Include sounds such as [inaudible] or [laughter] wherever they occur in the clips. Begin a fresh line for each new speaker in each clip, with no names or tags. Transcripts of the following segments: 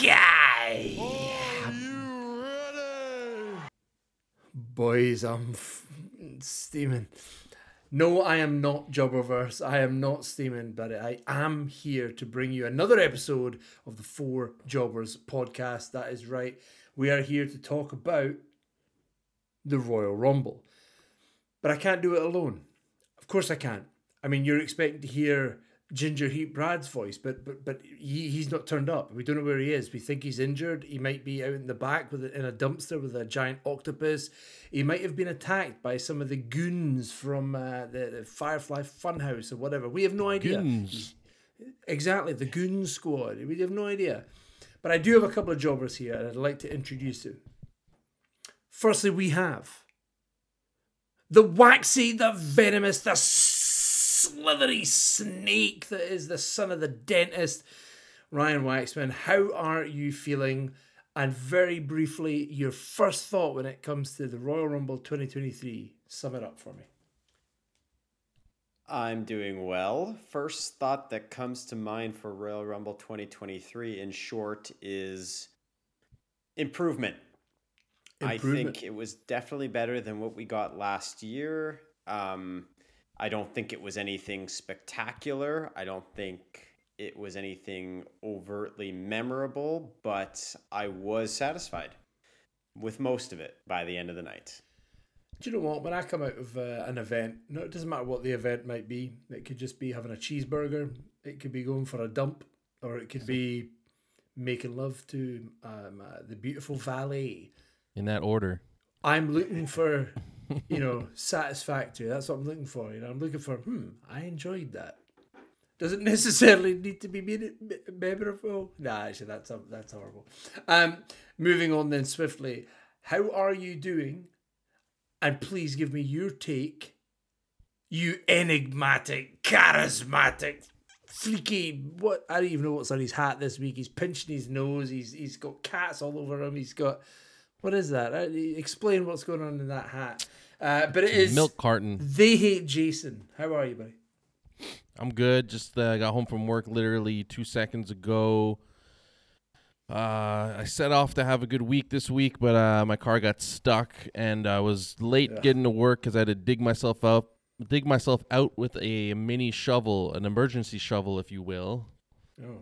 Okay.
Are you ready?
Boys, I'm f- steaming. No, I am not Jobberverse. I am not steaming, but I am here to bring you another episode of the Four Jobbers podcast. That is right. We are here to talk about the Royal Rumble. But I can't do it alone. Of course I can't. I mean, you're expecting to hear Ginger Heat Brad's voice, but but but he, he's not turned up. We don't know where he is. We think he's injured. He might be out in the back with a, in a dumpster with a giant octopus. He might have been attacked by some of the goons from uh, the, the Firefly Funhouse or whatever. We have no idea.
Goons.
Exactly, the Goon Squad. We have no idea. But I do have a couple of jobbers here, and I'd like to introduce you. Firstly, we have the waxy, the venomous, the slithery snake that is the son of the dentist, Ryan Waxman. How are you feeling? And very briefly, your first thought when it comes to the Royal Rumble 2023. Sum it up for me.
I'm doing well. First thought that comes to mind for Royal Rumble 2023 in short is improvement.
improvement.
I think it was definitely better than what we got last year. Um, I don't think it was anything spectacular. I don't think it was anything overtly memorable, but I was satisfied with most of it by the end of the night.
Do you know what? When I come out of uh, an event, no, it doesn't matter what the event might be. It could just be having a cheeseburger. It could be going for a dump, or it could be making love to um, uh, the beautiful valet.
In that order.
I'm looking for, you know, satisfactory. That's what I'm looking for. You know, I'm looking for. Hmm, I enjoyed that. Doesn't [laughs] necessarily need to be me- memorable. Nah, actually, that's that's horrible. Um, moving on then swiftly. How are you doing? And please give me your take. You enigmatic, charismatic, freaky. What I don't even know what's on his hat this week. He's pinching his nose. He's he's got cats all over him. He's got what is that? Uh, Explain what's going on in that hat. Uh, but it is
Milk carton.
They hate Jason. How are you, buddy?
I'm good. Just uh, got home from work literally two seconds ago. Uh, I set off to have a good week this week, but uh, my car got stuck and I was late
Ugh.
getting to work because I had to dig myself up, dig myself out with a mini shovel, an emergency shovel, if you will.
Oh,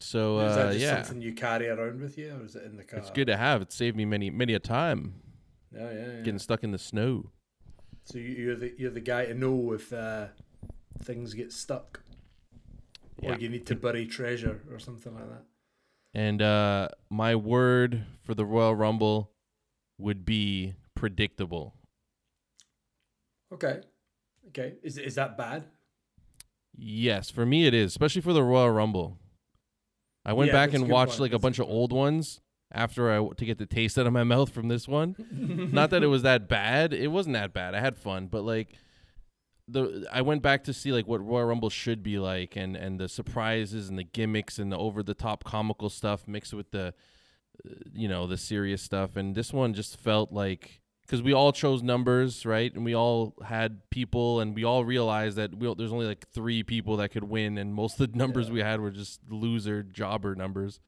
So
is
uh,
that just
yeah,
something you carry around with you, or is it in the car?
it's good to have. It saved me many many a time
Yeah, yeah, yeah.
getting stuck in the snow.
So you- you're the you're the guy to know if uh, things get stuck, or
Yeah.
you need to bury treasure or something like that.
And uh, my word for the Royal Rumble would be predictable.
Okay, okay. Is is that bad?
Yes, for me it is, especially for the Royal Rumble. I went
Yeah,
back and watched
point.
like a
That's a
bunch of old ones after I to get the taste out of my mouth from this one. [laughs] Not that it was that bad. It wasn't that bad. I had fun, but like the I went back to see like what Royal Rumble should be like and and the surprises and the gimmicks and the over the top comical stuff mixed with the you know, the serious stuff and this one just felt like because we all chose numbers, right? And we all had people, and we all realized that we, there's only like three people that could win, and most of the numbers
Yeah.
we had were just loser jobber numbers.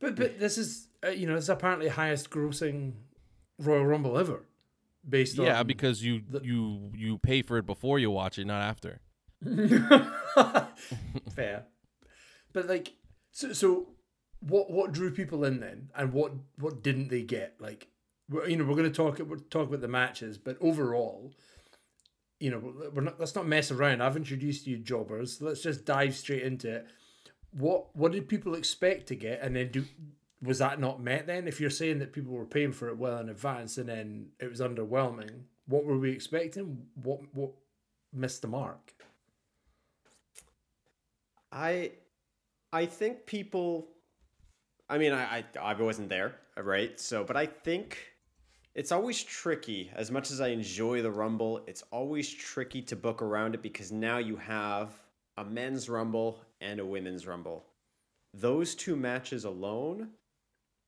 But but this is uh, you know it's apparently highest grossing Royal Rumble ever, based on
Yeah, because you
the-
you you pay for it before you watch it, not after. [laughs]
fair. But like, so so, what what drew people in then, and what what didn't they get? Like, we're, you know, we're going to talk we're talk about the matches, but overall, you know, we're not let's not mess around. I've introduced you jobbers. Let's just dive straight into it. What what did people expect to get, and then do was that not met? Then, if you're saying that people were paying for it well in advance, and then it was underwhelming, what were we expecting? What what missed the mark?
I I think people I mean I, I I wasn't there, right? So but I think it's always tricky as much as I enjoy the rumble, it's always tricky to book around it because now you have a men's rumble and a women's rumble. Those two matches alone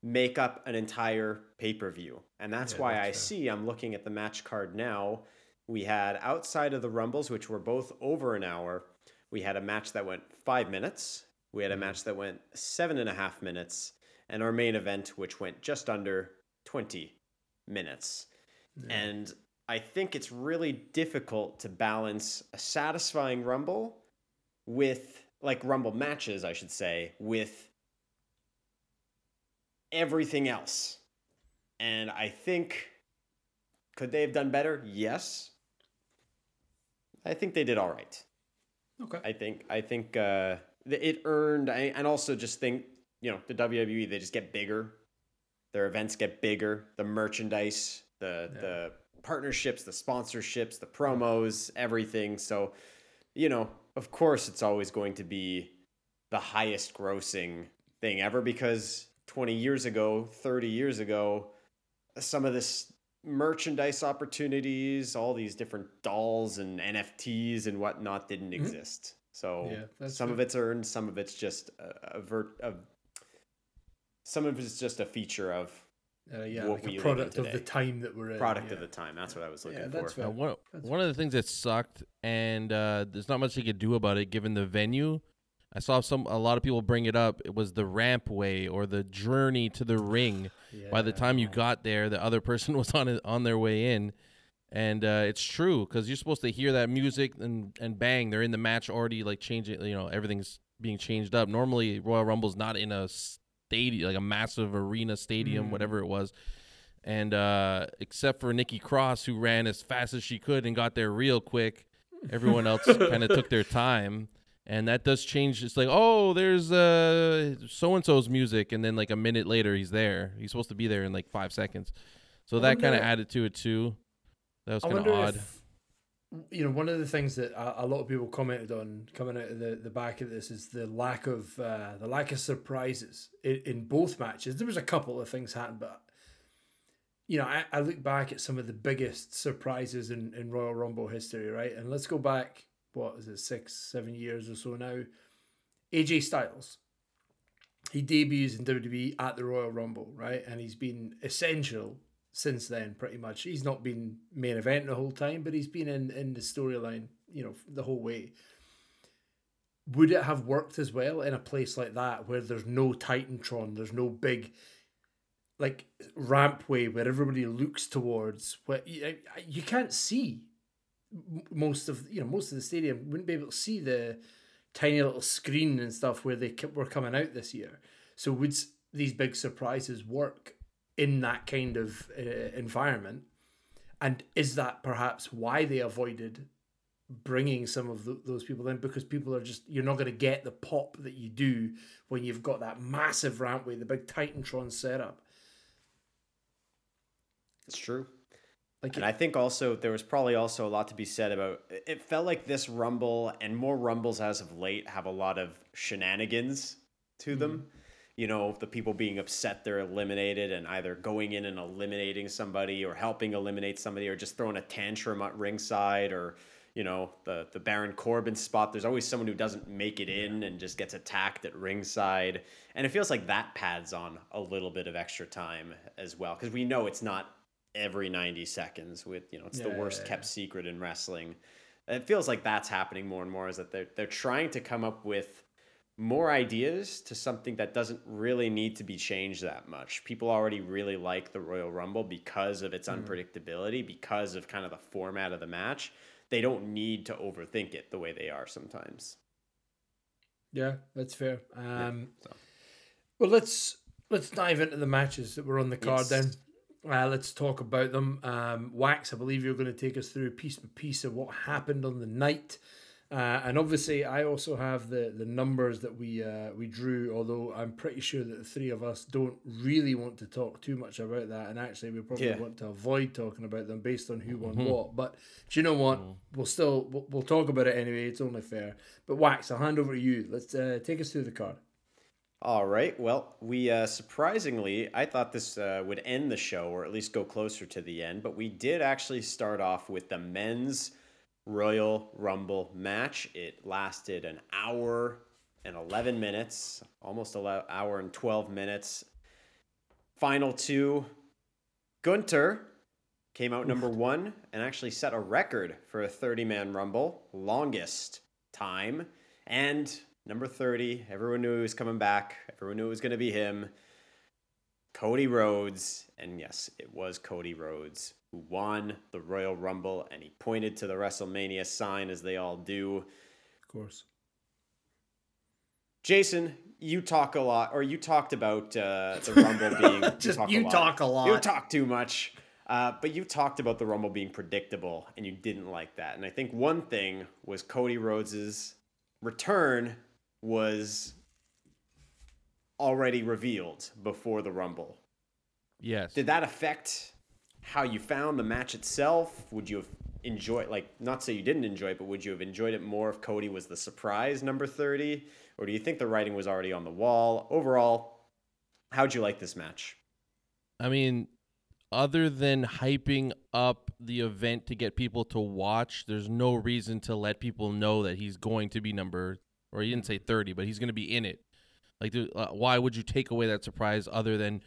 make up an entire pay-per-view. And that's
Yeah,
why
that's
I see I'm looking at the match card now. We had outside of the rumbles which were both over an hour, we had a match that went 5 minutes We had a mm-hmm. match that went seven and a half minutes, and our main event, which went just under 20 minutes. And I think it's really difficult to balance a satisfying Rumble with, like, Rumble matches, I should say, with everything else. And I think, could they have done better? Yes. I think they did all right.
Okay.
I think I think uh, it earned, I, and also just think you know the WWE they just get bigger, their events get bigger, the merchandise, the the partnerships, the sponsorships, the promos, everything. So, you know, of course, it's always going to be the highest grossing thing ever because 20 years ago, 30 years ago, some of this merchandise opportunities, all these different dolls and NFTs and whatnot didn't mm-hmm. exist. So
Yeah,
some of it's earned, some of it's just a, a vert of some of it's just a feature of
Uh, yeah,
what
like
we
a
live
product of the time that we're in.
product
yeah.
of the time. That's what I was looking
Yeah,
for.
that's fair.
Now, one
That's
one of the things that sucked, and uh, there's not much you could do about it given the venue. I saw some a lot of people bring it up. It was the rampway or the journey to the [sighs] ring. By the time you got there, the other person [laughs] was on it, on their way in, and uh, it's true because you're supposed to hear that music and and bang, they're in the match already, like changing. You know, everything's being changed up. Normally, Royal Rumble's not in a stadium, like a massive arena stadium,
Mm.
whatever it was. And uh, except for Nikki Cross, who ran as fast as she could and got there real quick, everyone else [laughs] kind of took their time. And that does change. It's like, oh, there's uh so and so's music, and then like a minute later, he's there. He's supposed to be there in like five seconds. So
I
that kind of added to it too. That was kind of odd.
if you know one of the things that a, lot of people commented on coming out of the, the back of this is the lack of uh, the lack of surprises in, in both matches. There was a couple of things happened, but you know I, I look back at some of the biggest surprises in, in Royal Rumble history, right? And let's go back what is it six seven years or so now. AJ Styles. He debuts in WWE at the Royal Rumble, right? And he's been essential since then, pretty much. He's not been main event the whole time, but he's been in, in the storyline, you know, the whole way. Would it have worked as well in a place like that where there's no Titantron, there's no big like rampway where everybody looks towards where you, you can't see most of you know most of the stadium wouldn't be able to see the tiny little screen and stuff where they were coming out this year. So would these big surprises work in that kind of uh, environment? And is that perhaps why they avoided bringing some of th those people in? Because people are just you're not going to get the pop that you do when you've got that massive rampway, the big Titantron setup.
It's true.
Like
And I think also there was probably also a lot to be said about it felt like this rumble and more rumbles as of late have a lot of shenanigans to them. You know, the people being upset they're eliminated and either going in and eliminating somebody or helping eliminate somebody or just throwing a tantrum at ringside or you know, the the Baron Corbin spot. There's always someone who doesn't make it in and just gets attacked at ringside. And it feels like that pads on a little bit of extra time as well. Because we know it's not every 90 seconds with you know it's the
Yeah,
worst
yeah,
kept secret in wrestling it feels like that's happening more and more is that they're, they're trying to come up with more ideas to something that doesn't really need to be changed that much people already really like the royal rumble because of its unpredictability because of kind of the format of the match they don't need to overthink it the way they are sometimes
Yeah, that's fair. Um,
so.
Well, let's let's dive into the matches that were on the card
Yes.
then. Uh, let's talk about them. Um, Wax, I believe you're going to take us through piece by piece of what happened on the night. Uh, and obviously, I also have the, the numbers that we uh, we drew. Although I'm pretty sure that the three of us don't really want to talk too much about that, and actually, we probably
Yeah.
want to avoid talking about them based on who won what. But do you know what? We'll still we'll, we'll talk about it anyway. It's only fair. But Wax, I'll hand over to you. Let's uh, take us through the card.
All right. Well, we uh, surprisingly, I thought this uh, would end the show or at least go closer to the end, but we did actually start off with the men's Royal Rumble match. It lasted an hour and 11 minutes, almost an hour and 12 minutes. Final two, Gunther came out number one and actually set a record for a 30 man Rumble, longest time. And number 30. Everyone knew he was coming back. Everyone knew it was going to be him. Cody Rhodes. And yes, it was Cody Rhodes who won the Royal Rumble. And he pointed to the WrestleMania sign as they all do.
Of course.
Jason, you talk a lot, or you talked about uh, [laughs] the Rumble being.
Just
talk
you
a lot.
talk a lot.
You talk too much. Uh, but you talked about the Rumble being predictable, and you didn't like that. And I think one thing was Cody Rhodes's return was already revealed before the Rumble.
Yes.
Did that affect how you found the match itself? Would you have enjoyed, like, not say you didn't enjoy it, but would you have enjoyed it more if Cody was the surprise number 30? Or do you think the writing was already on the wall? Overall, how'd you like this match?
I mean, other than hyping up the event to get people to watch, there's no reason to let people know that he's going to be number, or he didn't say 30, but he's going to be in it. Like, uh, why would you take away that surprise other than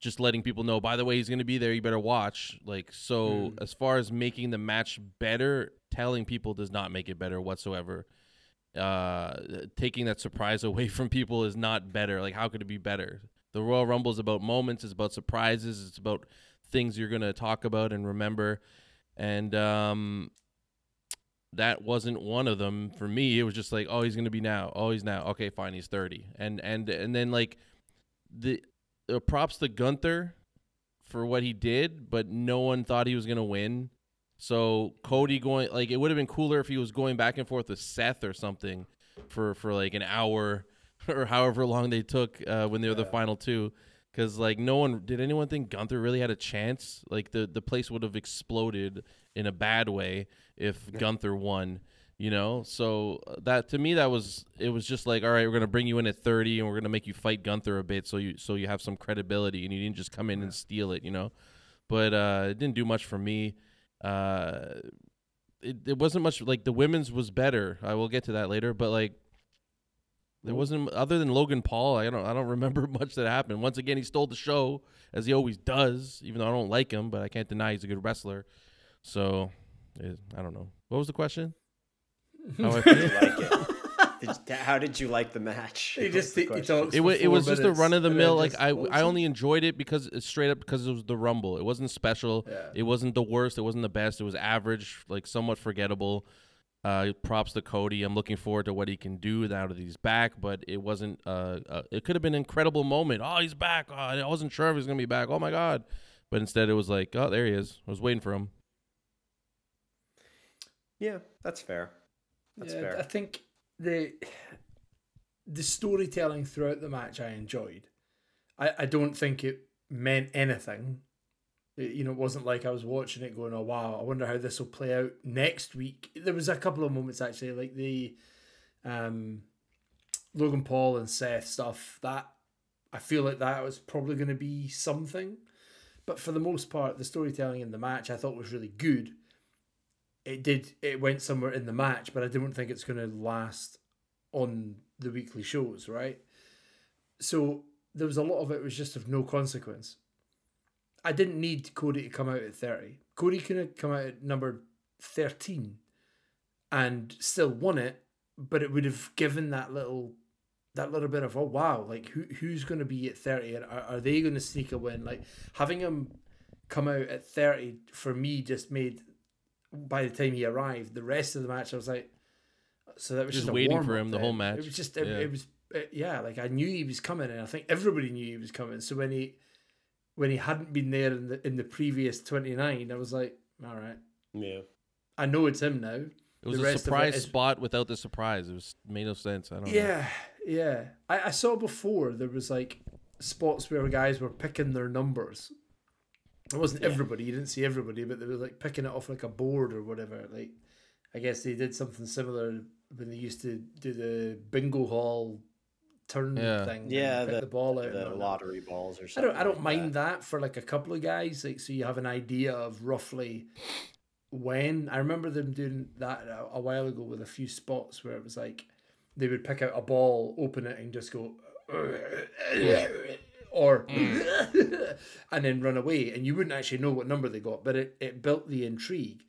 just letting people know, by the way, he's going to be there, you better watch? Like, so as far as making the match better, telling people does not make it better whatsoever. Uh, taking that surprise [laughs] away from people is not better. Like, how could it be better? The Royal Rumble is about moments, it's about surprises, it's about things you're going to talk about and remember. And um, that wasn't one of them for me. It was just like, oh, he's going to be now. Oh, he's now. Okay, fine, he's 30. And and and then like the uh, props to Gunther for what he did, but no one thought he was going to win. So Cody going like it would have been cooler if he was going back and forth with Seth or something for for like an hour [laughs] or however long they took uh, when they were the final two. Because like no one did anyone think Gunther really had a chance? Like the the place would have exploded in a bad way if Gunther won. You know, so uh, that to me that was it was just like all right, we're gonna bring you in at thirty and we're gonna make you fight Gunther a bit so you so you have some credibility and you didn't just come in and steal it. You know, but uh, it didn't do much for me. Uh, it, it wasn't much like the women's was better. I will get to that later, but like there wasn't other than Logan Paul. I don't I don't [laughs] remember much that happened. Once again, he stole the show as he always does. Even though I don't like him, but I can't deny he's a good wrestler. So it, I don't know. What was the question? [laughs] How I feel?
Did you like it? [laughs] Did, how did you like the match?
He just
the
he
question?
it,
for
wa- it was just a run of the mill. Like I, I only enjoyed it because it's straight up because it was the Rumble. It wasn't special.
Yeah.
It wasn't the worst. It wasn't the best. It was average, like somewhat forgettable. Uh, props to Cody. I'm looking forward to what he can do now that he's back. But it wasn't. Uh, uh it could have been an incredible moment. Oh, he's back. Oh, I wasn't sure if he was gonna be back. Oh my god. But instead, it was like, oh, there he is. I was waiting for him.
Yeah, that's fair. That's
yeah,
fair.
I think the the storytelling throughout the match I enjoyed. I, I don't think it meant anything. You know, it wasn't like I was watching it going, "Oh wow, I wonder how this will play out next week." There was a couple of moments actually, like the um, Logan Paul and Seth stuff. That I feel like that was probably going to be something, but for the most part, the storytelling in the match I thought was really good it did it went somewhere in the match, but I don't think it's going to last on the weekly shows, right? So there was a lot of it was just of no consequence. I didn't need Cody to come out at thirty. Cody could have come out at number thirteen, and still won it, but it would have given that little that little bit of oh wow, like who who's going to be at thirty, and are, are they going to sneak a win? Like having him come out at thirty for me just made by the time he arrived, the rest of the match, I was like, so that was
Just
just, a
waiting for him the whole match.
It was just, it,
Yeah.
it was, it, yeah, like I knew he was coming, and I think everybody knew he was coming. So when he, when he hadn't been there in the in the previous twenty nine, I was like, all right,
yeah.
I know it's him now.
It was
The
a
rest of it
surprise
is-
spot without the surprise. It was made no sense. I don't know.
Yeah, yeah. I, I saw before there was like spots where guys were picking their numbers. It wasn't everybody, you didn't see everybody, but they were like picking it off like a board or whatever. Like I guess they did something similar when they used to do the bingo hall turn
Yeah.
thing.
Yeah,
pick
the-
the, ball out.
The
whatnot.
lottery balls or something.
I
something.
don't I don't
like
mind that. for like a couple of guys, like so you have an idea of roughly when. I remember them doing that a, a while ago with a few spots where it was like they would pick out a ball, open it, and just go. Or mm. [laughs] and then run away, and you wouldn't actually know what number they got, but it, it built the intrigue,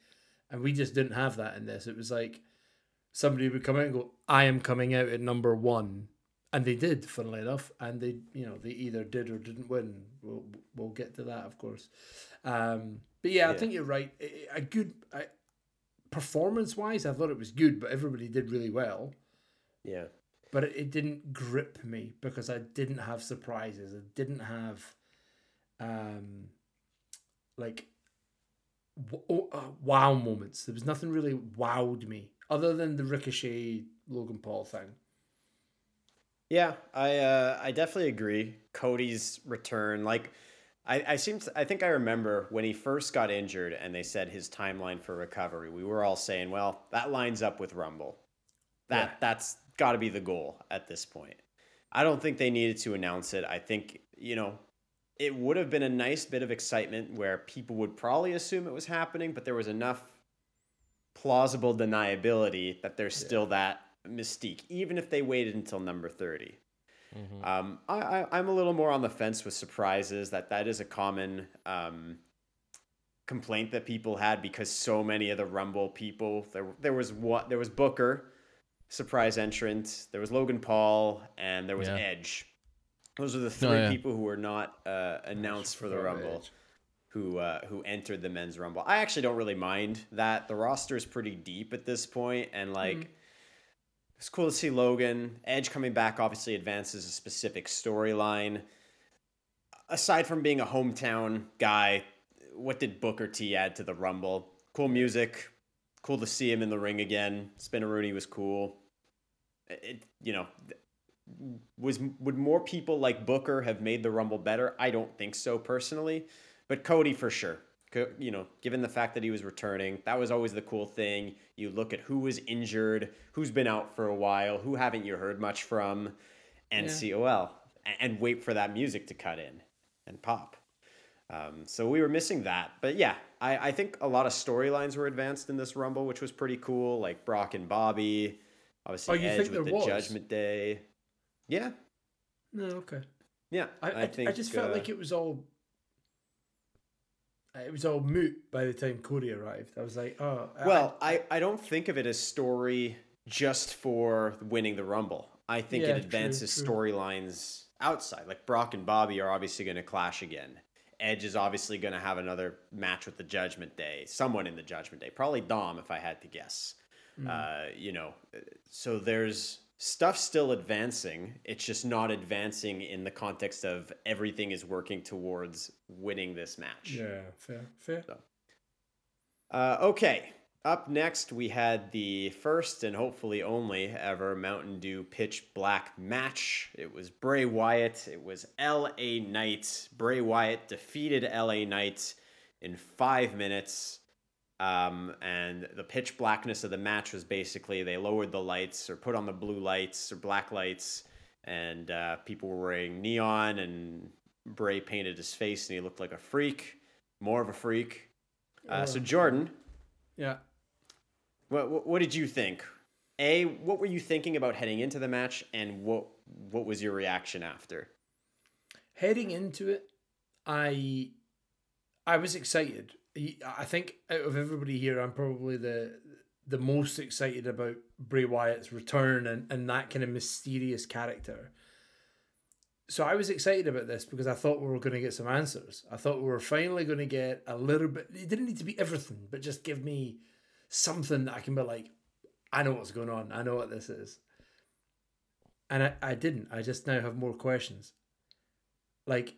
and we just didn't have that in this. It was like somebody would come out and go, "I am coming out at number one," and they did, funnily enough, and they, you know, they either did or didn't win. We'll we'll get to that, of course. Um, but yeah, I think you're right. A- good I, performance wise, I thought it was good, but everybody did really well.
Yeah.
But it, it didn't grip me because I didn't have surprises. I didn't have, um, like, w- uh, wow moments. There was nothing really wowed me other than the Ricochet Logan Paul thing.
Yeah, I uh, I definitely agree. Cody's return, like I, I seem to, I think I remember when he first got injured and they said his timeline for recovery. We were all saying, well, that lines up with Rumble. That
Yeah.
that's got to be the goal at this point. I don't think they needed to announce it. I think you know it would have been a nice bit of excitement where people would probably assume it was happening, but there was enough plausible deniability that there's still that mystique, even if they waited until number 30.
Mhm.
Um, I, I, I'm a little more on the fence with surprises. That that is a common um, complaint that people had because so many of the Rumble people there there was what there was Booker, surprise entrant. There was Logan Paul, and there was
Yeah.
Edge. Those are the three
Oh, yeah.
people who were not uh, announced for the Rumble
Edge.
who uh, who entered the men's rumble. I actually don't really mind that. The roster is pretty deep at this point, and like it's cool to see Logan Edge coming back. Obviously, advances a specific storyline. Aside from being a hometown guy, what did Booker T add to the rumble? Cool music. Cool to see him in the ring again. Spinaroonie was cool. It you know was would more people like Booker have made the Rumble better? I don't think so personally, but Cody for sure. You know, given the fact that he was returning, that was always the cool thing. You look at who was injured, who's been out for a while, who haven't you heard much from, and
Yeah.
COL, and wait for that music to cut in and pop. Um, so we were missing that, but yeah, I, I think a lot of storylines were advanced in this Rumble, which was pretty cool, like Brock and Bobby, obviously
Oh,
Edge
think
with the
was?
Judgment Day. Yeah,
No, okay.
yeah.
I, I, I just felt
uh,
like it was all. It was all moot by the time Cody arrived. I was like, oh.
Well, I, I don't think of it as story just for winning the Rumble. I think
Yeah,
it advances storylines outside. Like Brock and Bobby are obviously going to clash again. Edge is obviously going to have another match with the Judgment Day. Someone in the Judgment Day, probably Dom, if I had to guess.
Mm.
Uh, you know, so there's stuff still advancing. It's just not advancing in the context of everything is working towards winning this match.
yeah, fair, fair.
Uh, okay. Up next, we had the first and hopefully only ever Mountain Dew Pitch Black match. It was Bray Wyatt. It was LA Knight. Bray Wyatt defeated LA Knight in five minutes. Um, and the pitch blackness of the match was basically they lowered the lights or put on the blue lights or black lights, and uh, people were wearing neon, and Bray painted his face and he looked like a freak, more of a freak. Uh, so
Oh.
Jordan,
Yeah.
what, what what did you think? A, what were you thinking about heading into the match, and what what was your reaction after?
Heading into it, I I was excited. I think out of everybody here, I'm probably the the most excited about Bray Wyatt's return and, and that kind of mysterious character. So I was excited about this because I thought we were going to get some answers. I thought we were finally going to get a little bit. It didn't need to be everything, but just give me something that I can be like, I know what's going on. I know what this is. And I, I didn't. I just now have more questions. Like,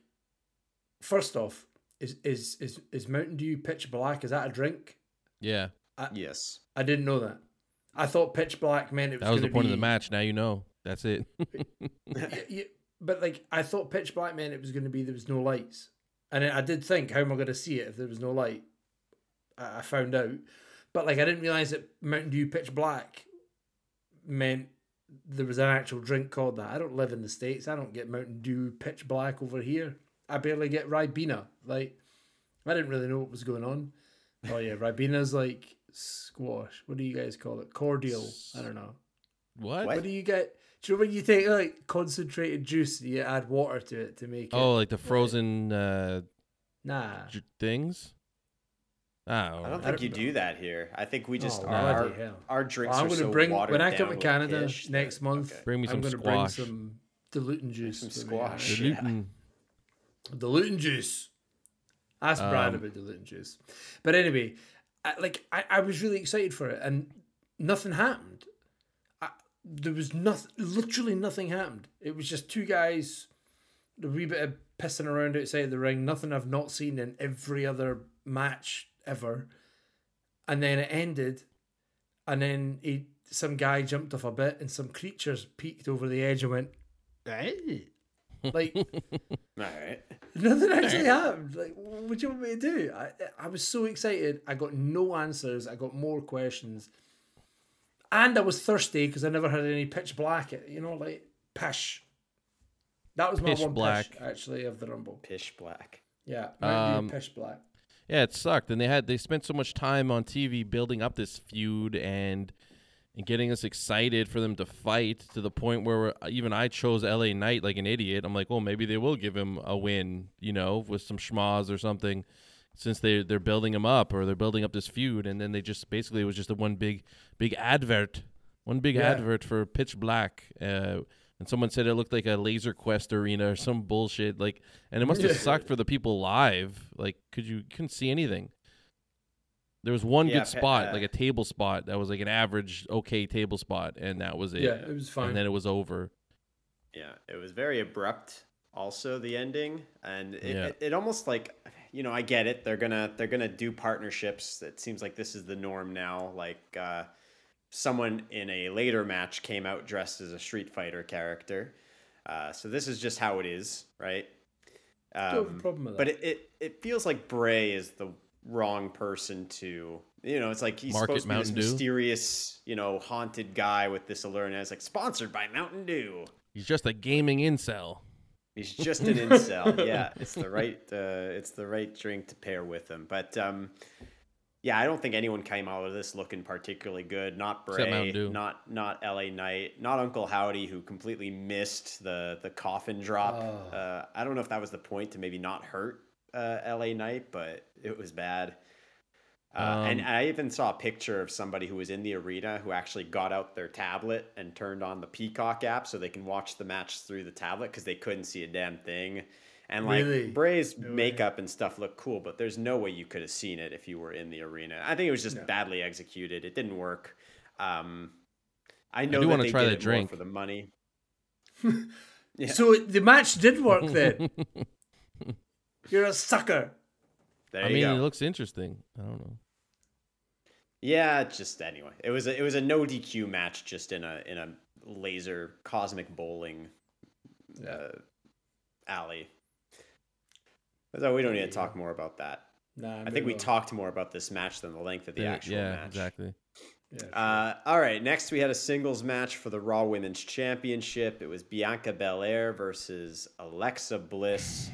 first off, is is is is Mountain Dew pitch black? Is that a drink?
Yeah,
Yes.
I didn't know that. I thought pitch black meant it was.
that was the
gonna
point of the match. Now you know. That's it. [laughs]
Yeah, yeah, but like, I thought pitch black meant it was going to be there was no lights, and I did think, how am I going to see it if there was no light? I I found out, but like, I didn't realize that Mountain Dew pitch black meant there was an actual drink called that. I don't live in the states. I don't get Mountain Dew pitch black over here. I barely get Ribena. Like, I didn't really know what was going on. Oh yeah, Ribena's like squash. What do you guys call it? Cordial. I don't know.
what?
What?
What do you get? Do you know when you take like concentrated juice, and you add water to it to make it?
Oh, like the frozen uh,
nah.
j- things. Oh,
I don't think you
don't
do that here. I think we just
Oh,
our,
bloody
our drinks
I'm
are
going
so
to bring
watered
when I come to Canada next month.
okay.
Bring me
I'm going to bring some diluting juice.
some
with me,
squash.
The. Luton.
Diluting juice. Ask Brad
Um,
about diluting juice. But anyway, I, like I, I was really excited for it, and nothing happened. I, there was nothing. Literally nothing happened. It was just two guys, a wee bit of pissing around outside the ring. Nothing I've not seen in every other match ever. And then it ended, and then he, some guy jumped off a bit, and some creatures peeked over the edge and went, "Hey." Like [laughs]
All right.
Nothing actually happened. Like, what do you want me to do? I, I was so excited. I got no answers. I got more questions. And I was thirsty because I never had any pitch black. You know, like, pish. That was my
Pitch
one
black.
pish, actually, of the Rumble.
Pish black.
Yeah, Mountain
Um,
pish black.
Yeah, it sucked, and they had they spent so much time on TV building up this feud and and getting us excited for them to fight to the point where even I chose LA Knight like an idiot. I'm like, well, maybe they will give him a win, you know, with some schmaz or something, since they they're building him up or they're building up this feud, and then they just basically it was just a one big big advert, one big
Yeah.
advert for Pitch Black. Uh, and someone said it looked like a Laser Quest arena or some bullshit. Like, and it must have [laughs] sucked for the people live. Like, could you couldn't see anything? There was one
Yeah,
good spot,
uh,
like a table spot that was like an average okay table spot, and that was it.
Yeah, it was fine.
And then it was over.
Yeah, it was very abrupt. Also, the ending, and it,
Yeah.
it, it almost like, you know, I get it. They're gonna they're gonna do partnerships. It seems like this is the norm now. Like uh, someone in a later match came out dressed as a Street Fighter character. Uh, so this is just how it is, right?
Don't have a
Um,
problem with that.
but it, it, it feels like Bray is the wrong person to you know it's like he's
Market
supposed to be
Mountain Dew?
this mysterious you know haunted guy with this alertness like sponsored by Mountain Dew.
He's just a gaming incel.
He's just an incel. [laughs] yeah, it's the right uh, it's the right drink to pair with him. But um, yeah, I don't think anyone came out of this looking particularly good. Not Bray, not not L.A. Knight, not Uncle Howdy, who completely missed the the coffin drop.
Oh.
Uh, I don't know if that was the point to maybe not hurt uh, L.A. Knight, but it was bad. Uh, and
Um,
I even saw a picture of somebody who was in the arena who actually got out their tablet and turned on the Peacock app so they can watch the match through the tablet because they couldn't see a damn thing. And like
Really?
Bray's
No way.
makeup and stuff looked cool, but there's no way you could have seen it if you were in the arena. I think it was just
No.
badly executed. It didn't work. Um, I know
do
that
wanna
they
try
did
that drink.
for the money. [laughs] Yeah.
So the match did work then. [laughs] You're a sucker.
There
I
you
mean,
go.
it looks interesting. I don't know.
Yeah, just anyway. It was a, it was a no DQ match, just in a in a laser cosmic bowling uh, alley. So we don't need to talk more about that.
Nah,
I think we
move on.
talked more about this match than the length of the
Yeah,
actual
yeah,
match.
exactly.
Yeah,
Uh, all right, next we had a singles match for the Raw Women's Championship. It was Bianca Belair versus Alexa Bliss.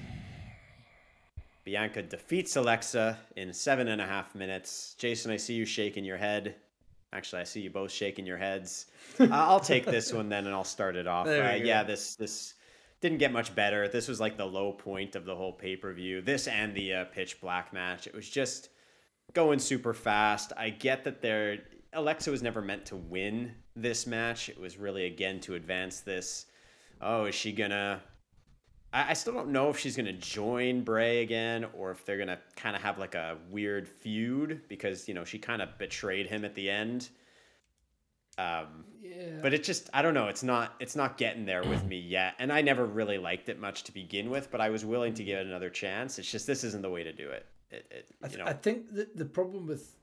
Bianca defeats Alexa in seven and a half minutes. Jason, I see you shaking your head. Actually, I see you both shaking your heads. [laughs] Uh, I'll take this one then, and I'll start it off.
There
Uh, yeah, this this didn't get much better. This was like the low point of the whole pay per view. This and the uh, Pitch Black match. It was just going super fast. I get that they're Alexa was never meant to win this match. It was really again to advance this. Oh, is she gonna? I, I still don't know if she's gonna join Bray again or if they're gonna kind of have like a weird feud because you know she kind of betrayed him at the end. Um,
yeah.
but it just I don't know. It's not it's not getting there with me yet, and I never really liked it much to begin with. But I was willing to give it another chance. It's just this isn't the way to do it. it, it
I,
you
th-
know,
I think that the problem with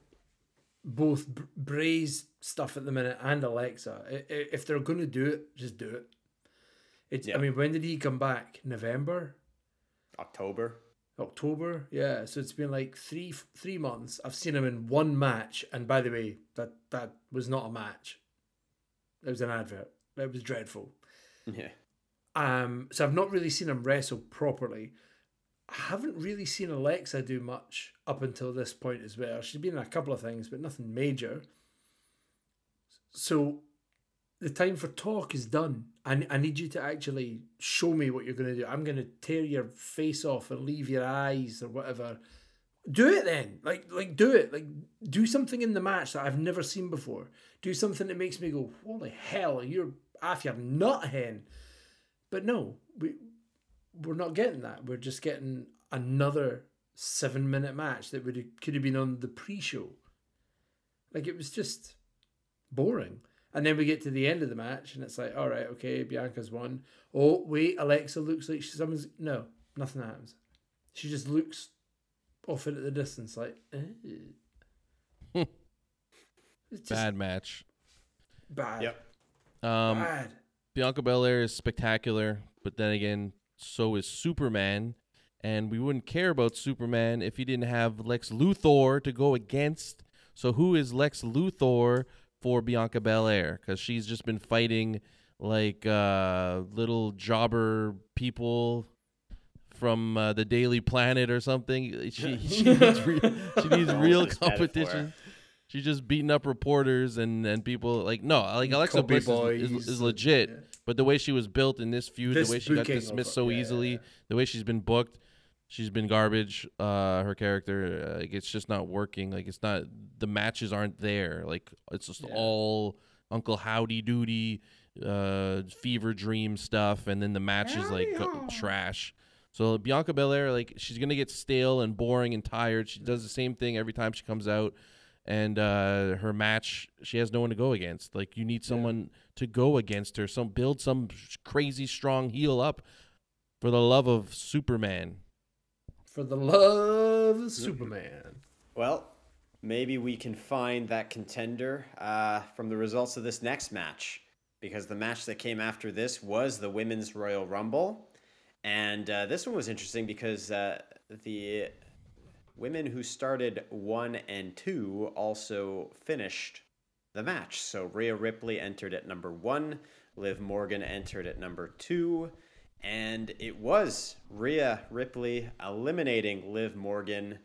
both Br- Bray's stuff at the minute and Alexa, if they're going to do it, just do it. It's.
Yeah.
I mean, when did he come back? November,
October.
October. Yeah. So it's been like three three months. I've seen him in one match, and by the way, that that was not a match. It was an advert. It was dreadful.
Yeah.
Um, so I've not really seen him wrestle properly. I haven't really seen Alexa do much up until this point as well. She's been in a couple of things, but nothing major. So the time for talk is done. I, I need you to actually show me what you're going to do. I'm going to tear your face off and leave your eyes or whatever. do it then. Like like do it. Like do something in the match that I've never seen before. Do something that makes me go, holy hell, you're off your nut hen. But no, we we're not getting that. We're just getting another seven minute match that would could have been on the pre show. Like it was just boring. And then we get to the end of the match and it's like, all right, okay, Bianca's won. Oh, wait, Alexa looks like she's someone's no, nothing happens. She just looks off into the distance like eh. [laughs] it's just
Bad match.
bad.
Yep.
Um,
bad.
Bianca Belair is spectacular, but then again, so is Superman. And we wouldn't care about Superman if he didn't have Lex Luthor to go against. So who is Lex Luthor for Bianca Belair? Because she's just been fighting like uh, little jobber people from uh, the Daily Planet or something. She, [laughs] she needs, re- she needs [laughs] real competition. She's just beating up reporters and, and people like no like Alexa
Copy
Bliss is, is, is legit,
Yeah.
but the way she was built in this feud,
This
the way she got dismissed so
yeah,
easily,
yeah.
the way she's been booked, she's been garbage. Uh, her character, uh, like it's just not working. Like it's not the matches aren't there. Like it's just
Yeah.
all Uncle Howdy Doody, uh, fever dream stuff, and then the match is like go- trash. So Bianca Belair, like she's gonna get stale and boring and tired. She does the same thing every time she comes out, and uh, her match she has no one to go against. Like you need someone to go against her. Some build some crazy strong heel up for the love of Superman.
For the love of Superman.
Well, maybe we can find that contender uh, from the results of this next match, because the match that came after this was the Women's Royal Rumble. And uh, this one was interesting because uh, the women who started one and two also finished the match. So Rhea Ripley entered at number one, Liv Morgan entered at number two, and it was Rhea Ripley eliminating Liv Morgan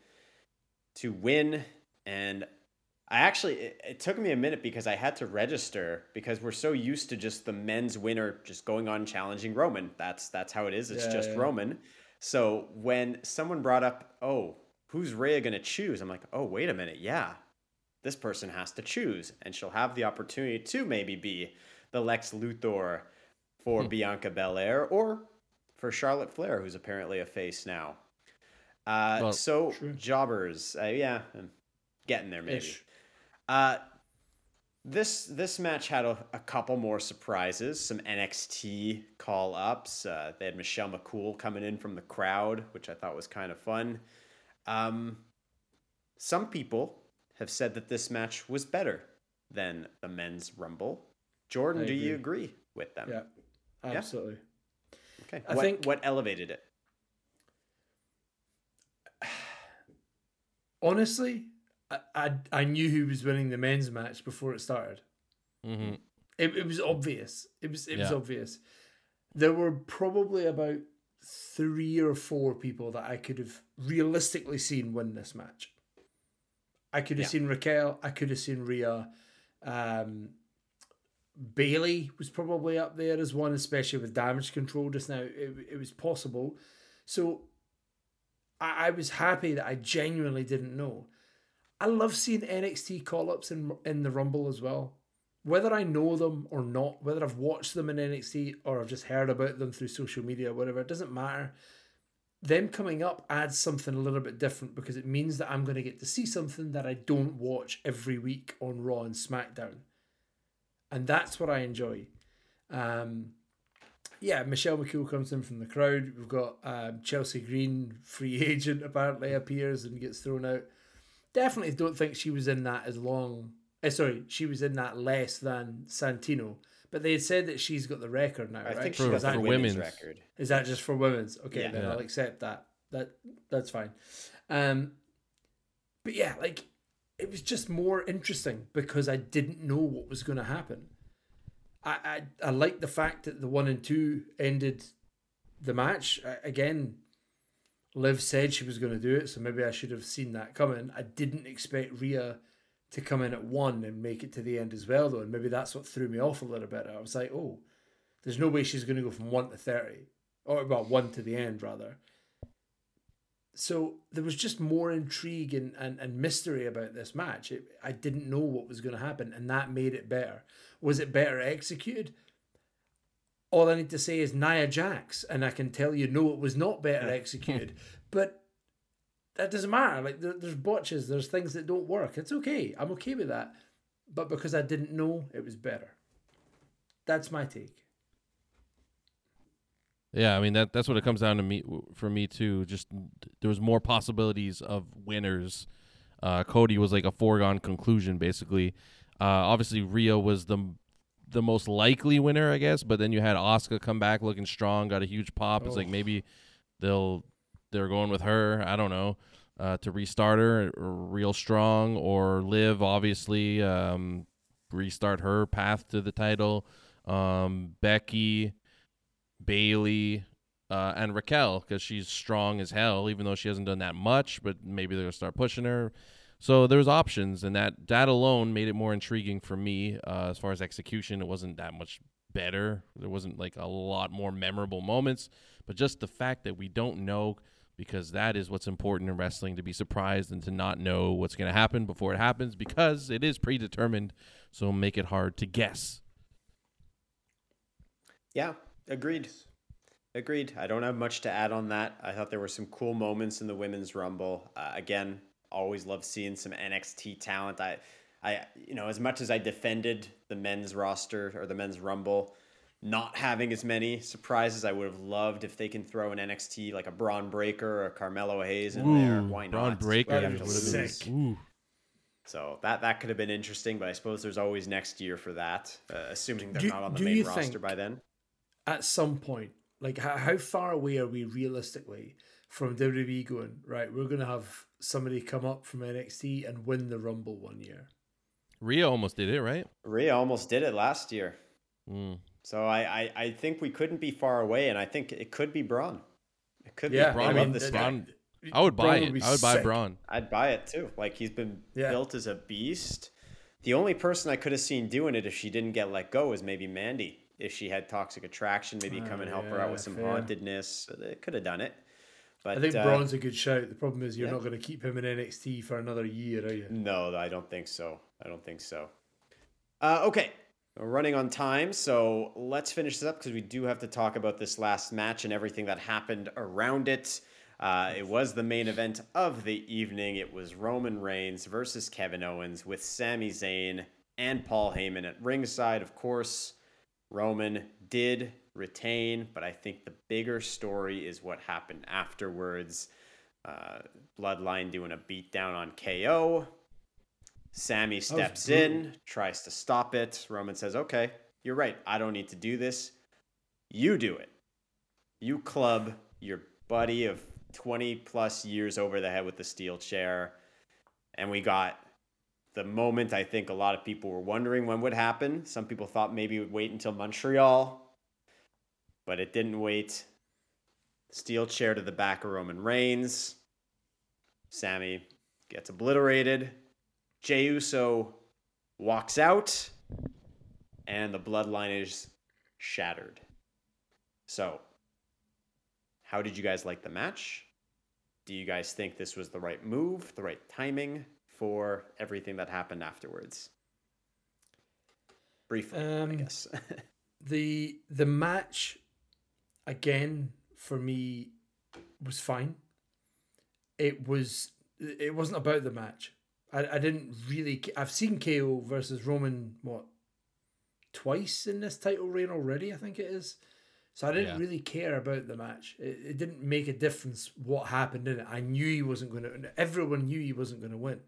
to win. And I actually, it, it took me a minute because I had to register because we're so used to just the men's winner just going on challenging Roman. That's that's how it is. It's
Yeah,
just
yeah.
Roman. So when someone brought up, oh, who's Rhea gonna choose? I'm like, oh, wait a minute, yeah, this person has to choose, and she'll have the opportunity to maybe be the Lex Luthor for Bianca Belair or for Charlotte Flair, who's apparently a face now. Uh,
Well,
so
True.
jobbers, uh, yeah, I'm getting there maybe. Uh, this this match had a, a couple more surprises, some NXT call ups. Uh, they had Michelle McCool coming in from the crowd, which I thought was kind of fun. Um, some people have said that this match was better than the men's Rumble. Jordan,
I
do you
agree.
agree with them?
Yeah, absolutely.
Okay.
I
what,
think-
what elevated it? [sighs]
Honestly, I, I I knew who was winning the men's match before it started.
Mm-hmm.
It, it was obvious. It was it was obvious. There were probably about three or four people that I could have realistically seen win this match. I could have
Yeah.
seen Raquel. I could have seen Rhea. Um, Bayley was probably up there as one, especially with damage control just now. It, it was possible. So I, I was happy that I genuinely didn't know. I love seeing NXT call ups in, in the Rumble as well. Whether I know them or not, whether I've watched them in NXT or I've just heard about them through social media or whatever, it doesn't matter. Them coming up adds something a little bit different because it means that I'm going to get to see something that I don't watch every week on Raw and SmackDown. And that's what I enjoy. Um, yeah, Michelle McCool comes in from the crowd. We've got um, Chelsea Green, free [laughs] agent, apparently appears and gets thrown out. Definitely don't think she was in that as long. Uh, sorry, she was in that less than Santino. But they had said that she's got the record now,
I
right?
think
For-
she got
is, that,
for
women's,
women's.
record.
is that just for women's? Okay,
Yeah.
then
Yeah.
I'll accept that. That that's fine. Um, but yeah, like it was just more interesting because I didn't know what was going to happen. I, I I like the fact that the one and two ended the match I, again. Liv said she was going to do it, so maybe I should have seen that coming. I didn't expect Rhea to come in at one and make it to the end as well, though, and maybe that's what threw me off a little bit. I was like, oh, there's no way she's going to go from one to thirty, or well, one to the end rather. So there was just more intrigue and, and, and mystery about this match. It, I didn't know what was going to happen, and that made it better. Was it better executed? All I need to say is Nia Jax, and I can tell you, no, it was not better executed. but that doesn't matter. Like there, there's botches, there's things that don't work. It's okay. I'm okay with that. But because I didn't know, it was better. That's my take.
Yeah, I mean that that's what it comes down to me for me too. Just there was more possibilities of winners. Uh, Cody was like a foregone conclusion basically. Uh, obviously Rhea was the the most likely winner, I guess. But then you had Oscar come back looking strong, got a huge pop. It's like
Oh.
maybe they'll they're going with her. I don't know uh, to restart her real strong or Liv obviously um, restart her path to the title. Um, Becky, Bayley. Uh, and Raquel, because she's strong as hell, even though she hasn't done that much, but maybe they'll start pushing her. So there's options, and that that alone made it more intriguing for me. Uh, as far as execution, it wasn't that much better. There wasn't like a lot more memorable moments, but just the fact that we don't know, because that is what's important in wrestling to be surprised and to not know what's going to happen before it happens, because it is predetermined. So make it hard to guess.
Yeah, agreed. Agreed. I don't have much to add on that. I thought there were some cool moments in the women's rumble. Uh, again, always love seeing some NXT talent. I, I, you know, as much as I defended the men's roster or the men's rumble, not having as many surprises, I would have loved if they can throw an NXT like a Bron Breakker or a Carmelo Hayes in there.
Ooh,
Why Bron?
Breakker
That'd
Yeah,
be
would have been
sick.
ooh.
So that that could have been interesting, but I suppose there's always next year for that, uh, assuming they're
Do-
not on the main roster
think-
by then.
At some point, like how, how far away are we realistically from WWE going, right, we're going to have somebody come up from NXT and win the Rumble one year?
Rhea almost did it, right?
Rhea almost did it last year.
Mm.
So I, I, I think we couldn't be far away, and I think it could be Bron. It could
Yeah,
be.
Bron,
I
I
love
mean,
this guy.
Bron- I would buy
Bron
it. I would buy
sick.
Bron.
I'd buy it too. Like he's been
Yeah.
built as a beast. The only person I could have seen doing it if she didn't get let go is maybe Mandy. If she had toxic attraction, maybe
Oh,
come and help her out with some
fair.
hauntedness. It could have done it. But
I think
uh,
Bron's a good shout. The problem is you're
yeah.
not going to keep him in NXT for another year, are you?
No, I don't think so. I don't think so. Uh, okay, we're running on time, so let's finish this up because we do have to talk about this last match and everything that happened around it. Uh, it was the main event of the evening. It was Roman Reigns versus Kevin Owens with Sami Zayn and Paul Heyman at ringside. Of course, Roman did retain, but I think the bigger story is what happened afterwards. Uh, Bloodline doing a beatdown on KO. Sami steps in, tries to stop it. Roman says, Okay, you're right. I don't need to do this. You do it. You club your buddy of 20 plus years over the head with the steel chair. And we got the moment I think a lot of people were wondering when would happen. Some people thought maybe it would wait until Montreal, but it didn't wait. Steel chair to the back of Roman Reigns. Sami gets obliterated. Jey Uso walks out, and the bloodline is shattered. So, how did you guys like the match? Do you guys think this was the right move, the right timing for everything that happened afterwards? Briefly, I
Um,
guess. [laughs]
the the match again for me was fine it was it wasn't about the match I, I didn't really I've seen ko versus roman what twice in this title reign already i think it is so i didn't
Yeah.
really care about the match it, it didn't make a difference what happened in it i knew he wasn't going to everyone knew he wasn't going to win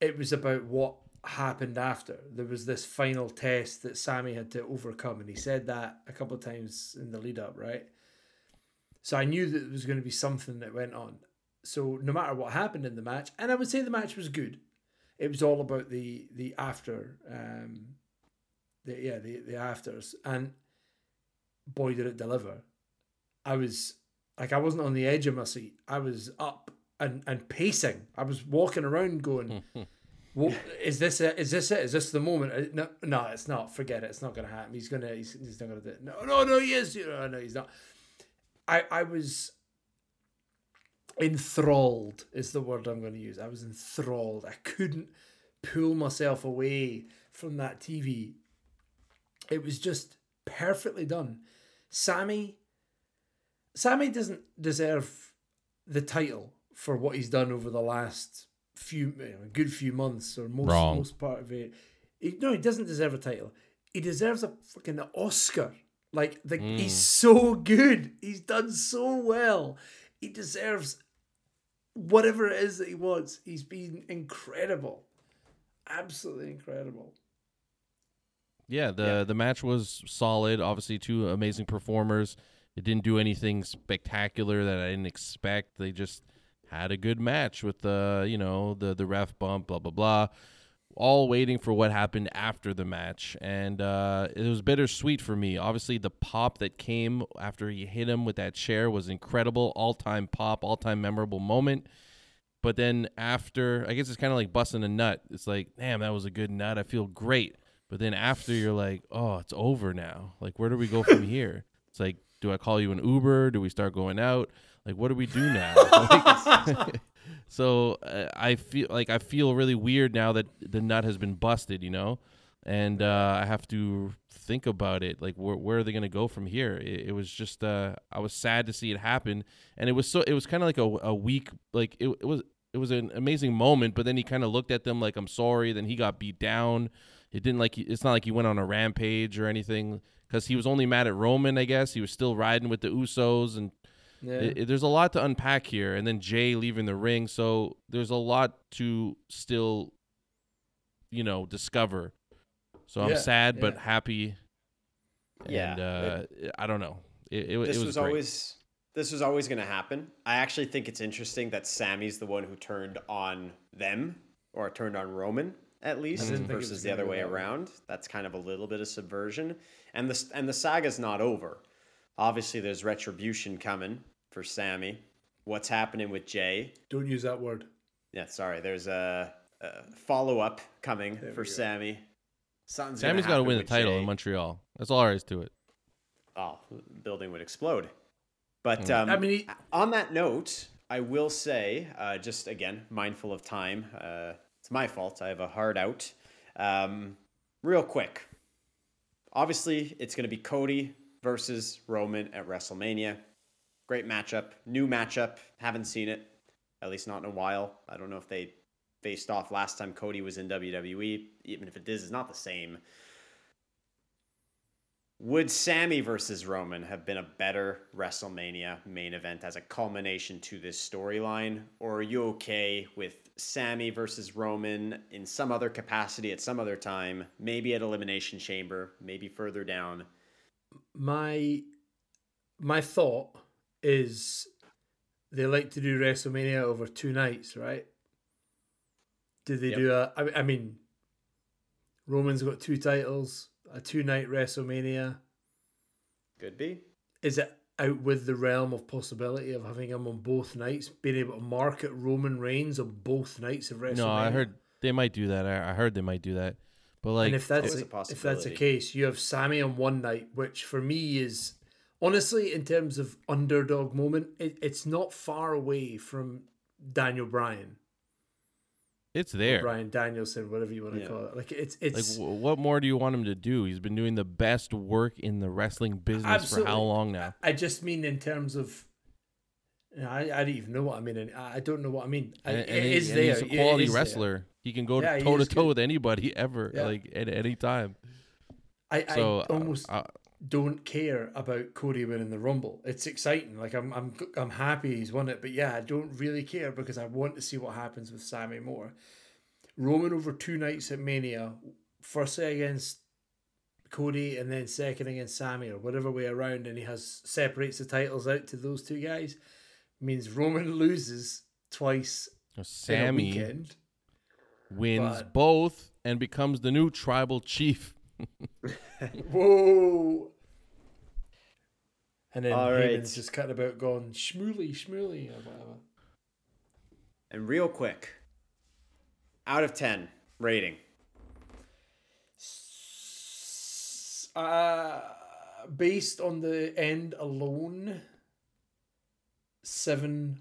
it was about what happened after. There was this final test that Sami had to overcome, and he said that a couple of times in the lead up, right? So I knew that there was going to be something that went on. So no matter what happened in the match, and I would say the match was good. It was all about the the after, um, the yeah the the afters, and boy did it deliver. I was like I wasn't on the edge of my seat. I was up and and pacing. I was walking around going. [laughs] Well, is this it? Is this it? Is this the moment? Uh, No, no, it's not. Forget it. It's not going to happen. He's gonna. He's, he's not going to do it. No, no, no. He is. No, no, he's not. I, I was. enthralled is the word I'm going to use. I was enthralled. I couldn't pull myself away from that TV. It was just perfectly done. Sami Sami doesn't deserve the title for what he's done over the last few you know, good few months or most
Wrong.
most part of it. He, no, he doesn't deserve a title. He deserves a fucking Oscar. Like the, hmm. he's so good. He's done so well. He deserves whatever it is that he wants. He's been incredible. Absolutely incredible.
Yeah, the
Yeah.
the match was solid. Obviously, two amazing performers. It didn't do anything spectacular that I didn't expect. They just had a good match with the you know the the ref bump, blah blah blah. All waiting for what happened after the match, and uh, it was bittersweet for me. Obviously, the pop that came after he hit him with that chair was incredible. All time pop, all time memorable moment. But then after, I guess it's kind of like busting a nut. It's like, damn, that was a good nut. I feel great. But then after, you're like, oh, it's over now. Like, where do we go from [laughs] here? It's like, do I call you an Uber? Do we start going out? Like, what do we do now? [laughs] Like, [laughs] so uh, I feel like I feel really weird now that the nut has been busted, you know, and uh, I have to think about it. Like, where where are they gonna go from here? It, it was just uh, I was sad to see it happen, and it was so it was kind of like a, a week like it, it was it was an amazing moment, but then he kind of looked at them like I'm sorry. Then he got beat down. It didn't like it's not like he went on a rampage or anything because he was only mad at Roman. I guess he was still riding with the Usos and
Yeah.
it, it- there's a lot to unpack here, and then Jey leaving the ring, so there's a lot to still, you know, discover. So I'm
Yeah,
sad but
yeah.
happy.
Yeah,
and uh, I don't know. It, it,
this
it was,
was,
great.
always this was always going to happen. I actually think it's interesting that Sami's the one who turned on them or turned on Roman at least
didn't think it
versus the other way
that way.
around. That's kind of a little bit of subversion. And the and the saga's not over. Obviously there's retribution coming for Sami. What's happening with Jey?
Don't use that word.
Yeah, sorry. There's a, a follow up coming
There
for. Sami. Something's
Sami's
got to
win the title in Montreal. That's all there is to it.
oh, the building would explode. But
Mm.
um,
I mean, he-
on that note, I will say, uh, just again, mindful of time, uh, it's my fault. I have a hard out. Um, real quick. Obviously, it's going to be Cody versus Roman at WrestleMania. Great matchup. New matchup. Haven't seen it, at least not in a while. I don't know if they faced off last time Cody was in WWE. Even if it is, it's not the same. Would Sami versus Roman have been a better WrestleMania main event as a culmination to this storyline? Or are you okay with Sami versus Roman in some other capacity at some other time, maybe at Elimination Chamber, maybe further down?
my my thought is they like to do WrestleMania over two nights, right? Do they
Yep.
do a? I, I mean, Roman's got two titles, a two night WrestleMania.
Could be.
Is it out with the realm of possibility of having him on both nights, being able to market Roman Reigns on both nights of WrestleMania?
No, I heard they might do that. I, I heard they might do that. But like,
and if that's
a
a, if that's the case, you have Sami on one night, which for me is honestly, in terms of underdog moment, it, it's not far away from Daniel Bryan,
it's there.
Bryan Danielson, whatever you want to
Yeah.
call it. Like it's it's
w- what more do you want him to do? He's been doing the best work in the wrestling business for how long now?
I just mean in terms of. you know, I, I don't even know what I mean. and I I don't know what I mean. I,
And,
it
and he-
is there.
he's a
It
quality
is there.
wrestler. He can go
Yeah,
toe to toe with anybody ever,
Yeah.
like at any time.
I,
So
I almost
uh,
don't care about Cody winning the Rumble. It's exciting. Like I'm, I'm, I'm happy he's won it. But yeah, I don't really care because I want to see what happens with Sami Moore. Roman over two nights at Mania, firstly against Cody and then second against Sami or whatever way around, and he has separates the titles out to those two guys, means Roman [laughs] loses twice a
Sami
weekend.
wins
but-
both and becomes the new tribal chief. [laughs]
Whoa. And then
All
Heyman's
right.
just cutting about going schmooly, schmooly, or whatever.
And real quick, out of 10 rating.
Uh, based on the end alone, seven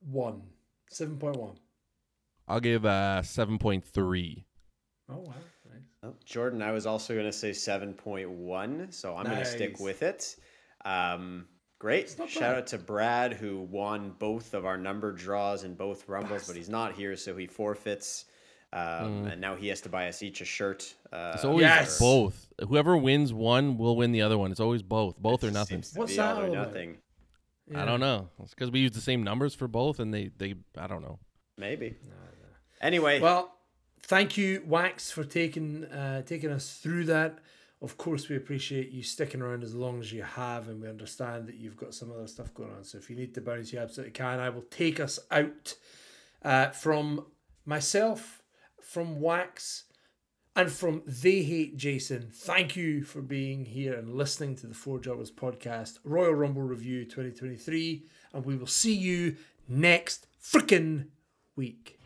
one. Seven point one.
I'll give uh seven point three.
Oh wow. Nice.
Oh, Jordan, I was also going to say 7.1, so I'm going to stick with it. Um, great. Shout
bad.
out to Brad, who won both of our number draws in both Rumbles, but he's not here, so he forfeits. Um, And now he has to buy us each a shirt. Uh,
It's always
Yes.
both. Whoever wins one will win the other one. It's always both. Both or nothing.
What's that
all or
all about?
nothing.
I don't know. It's because we use the same numbers for both, and they they I don't know.
Maybe. Anyway,
Well, thank you, Wax, for taking uh, taking us through that. Of course, we appreciate you sticking around as long as you have, and we understand that you've got some other stuff going on. So if you need to bounce, you absolutely can. I will take us out uh, from myself, from Wax, and from They Hate Jason. Thank you for being here and listening to the Four Jobbers podcast, Royal Rumble Review 2023, and we will see you next freaking week.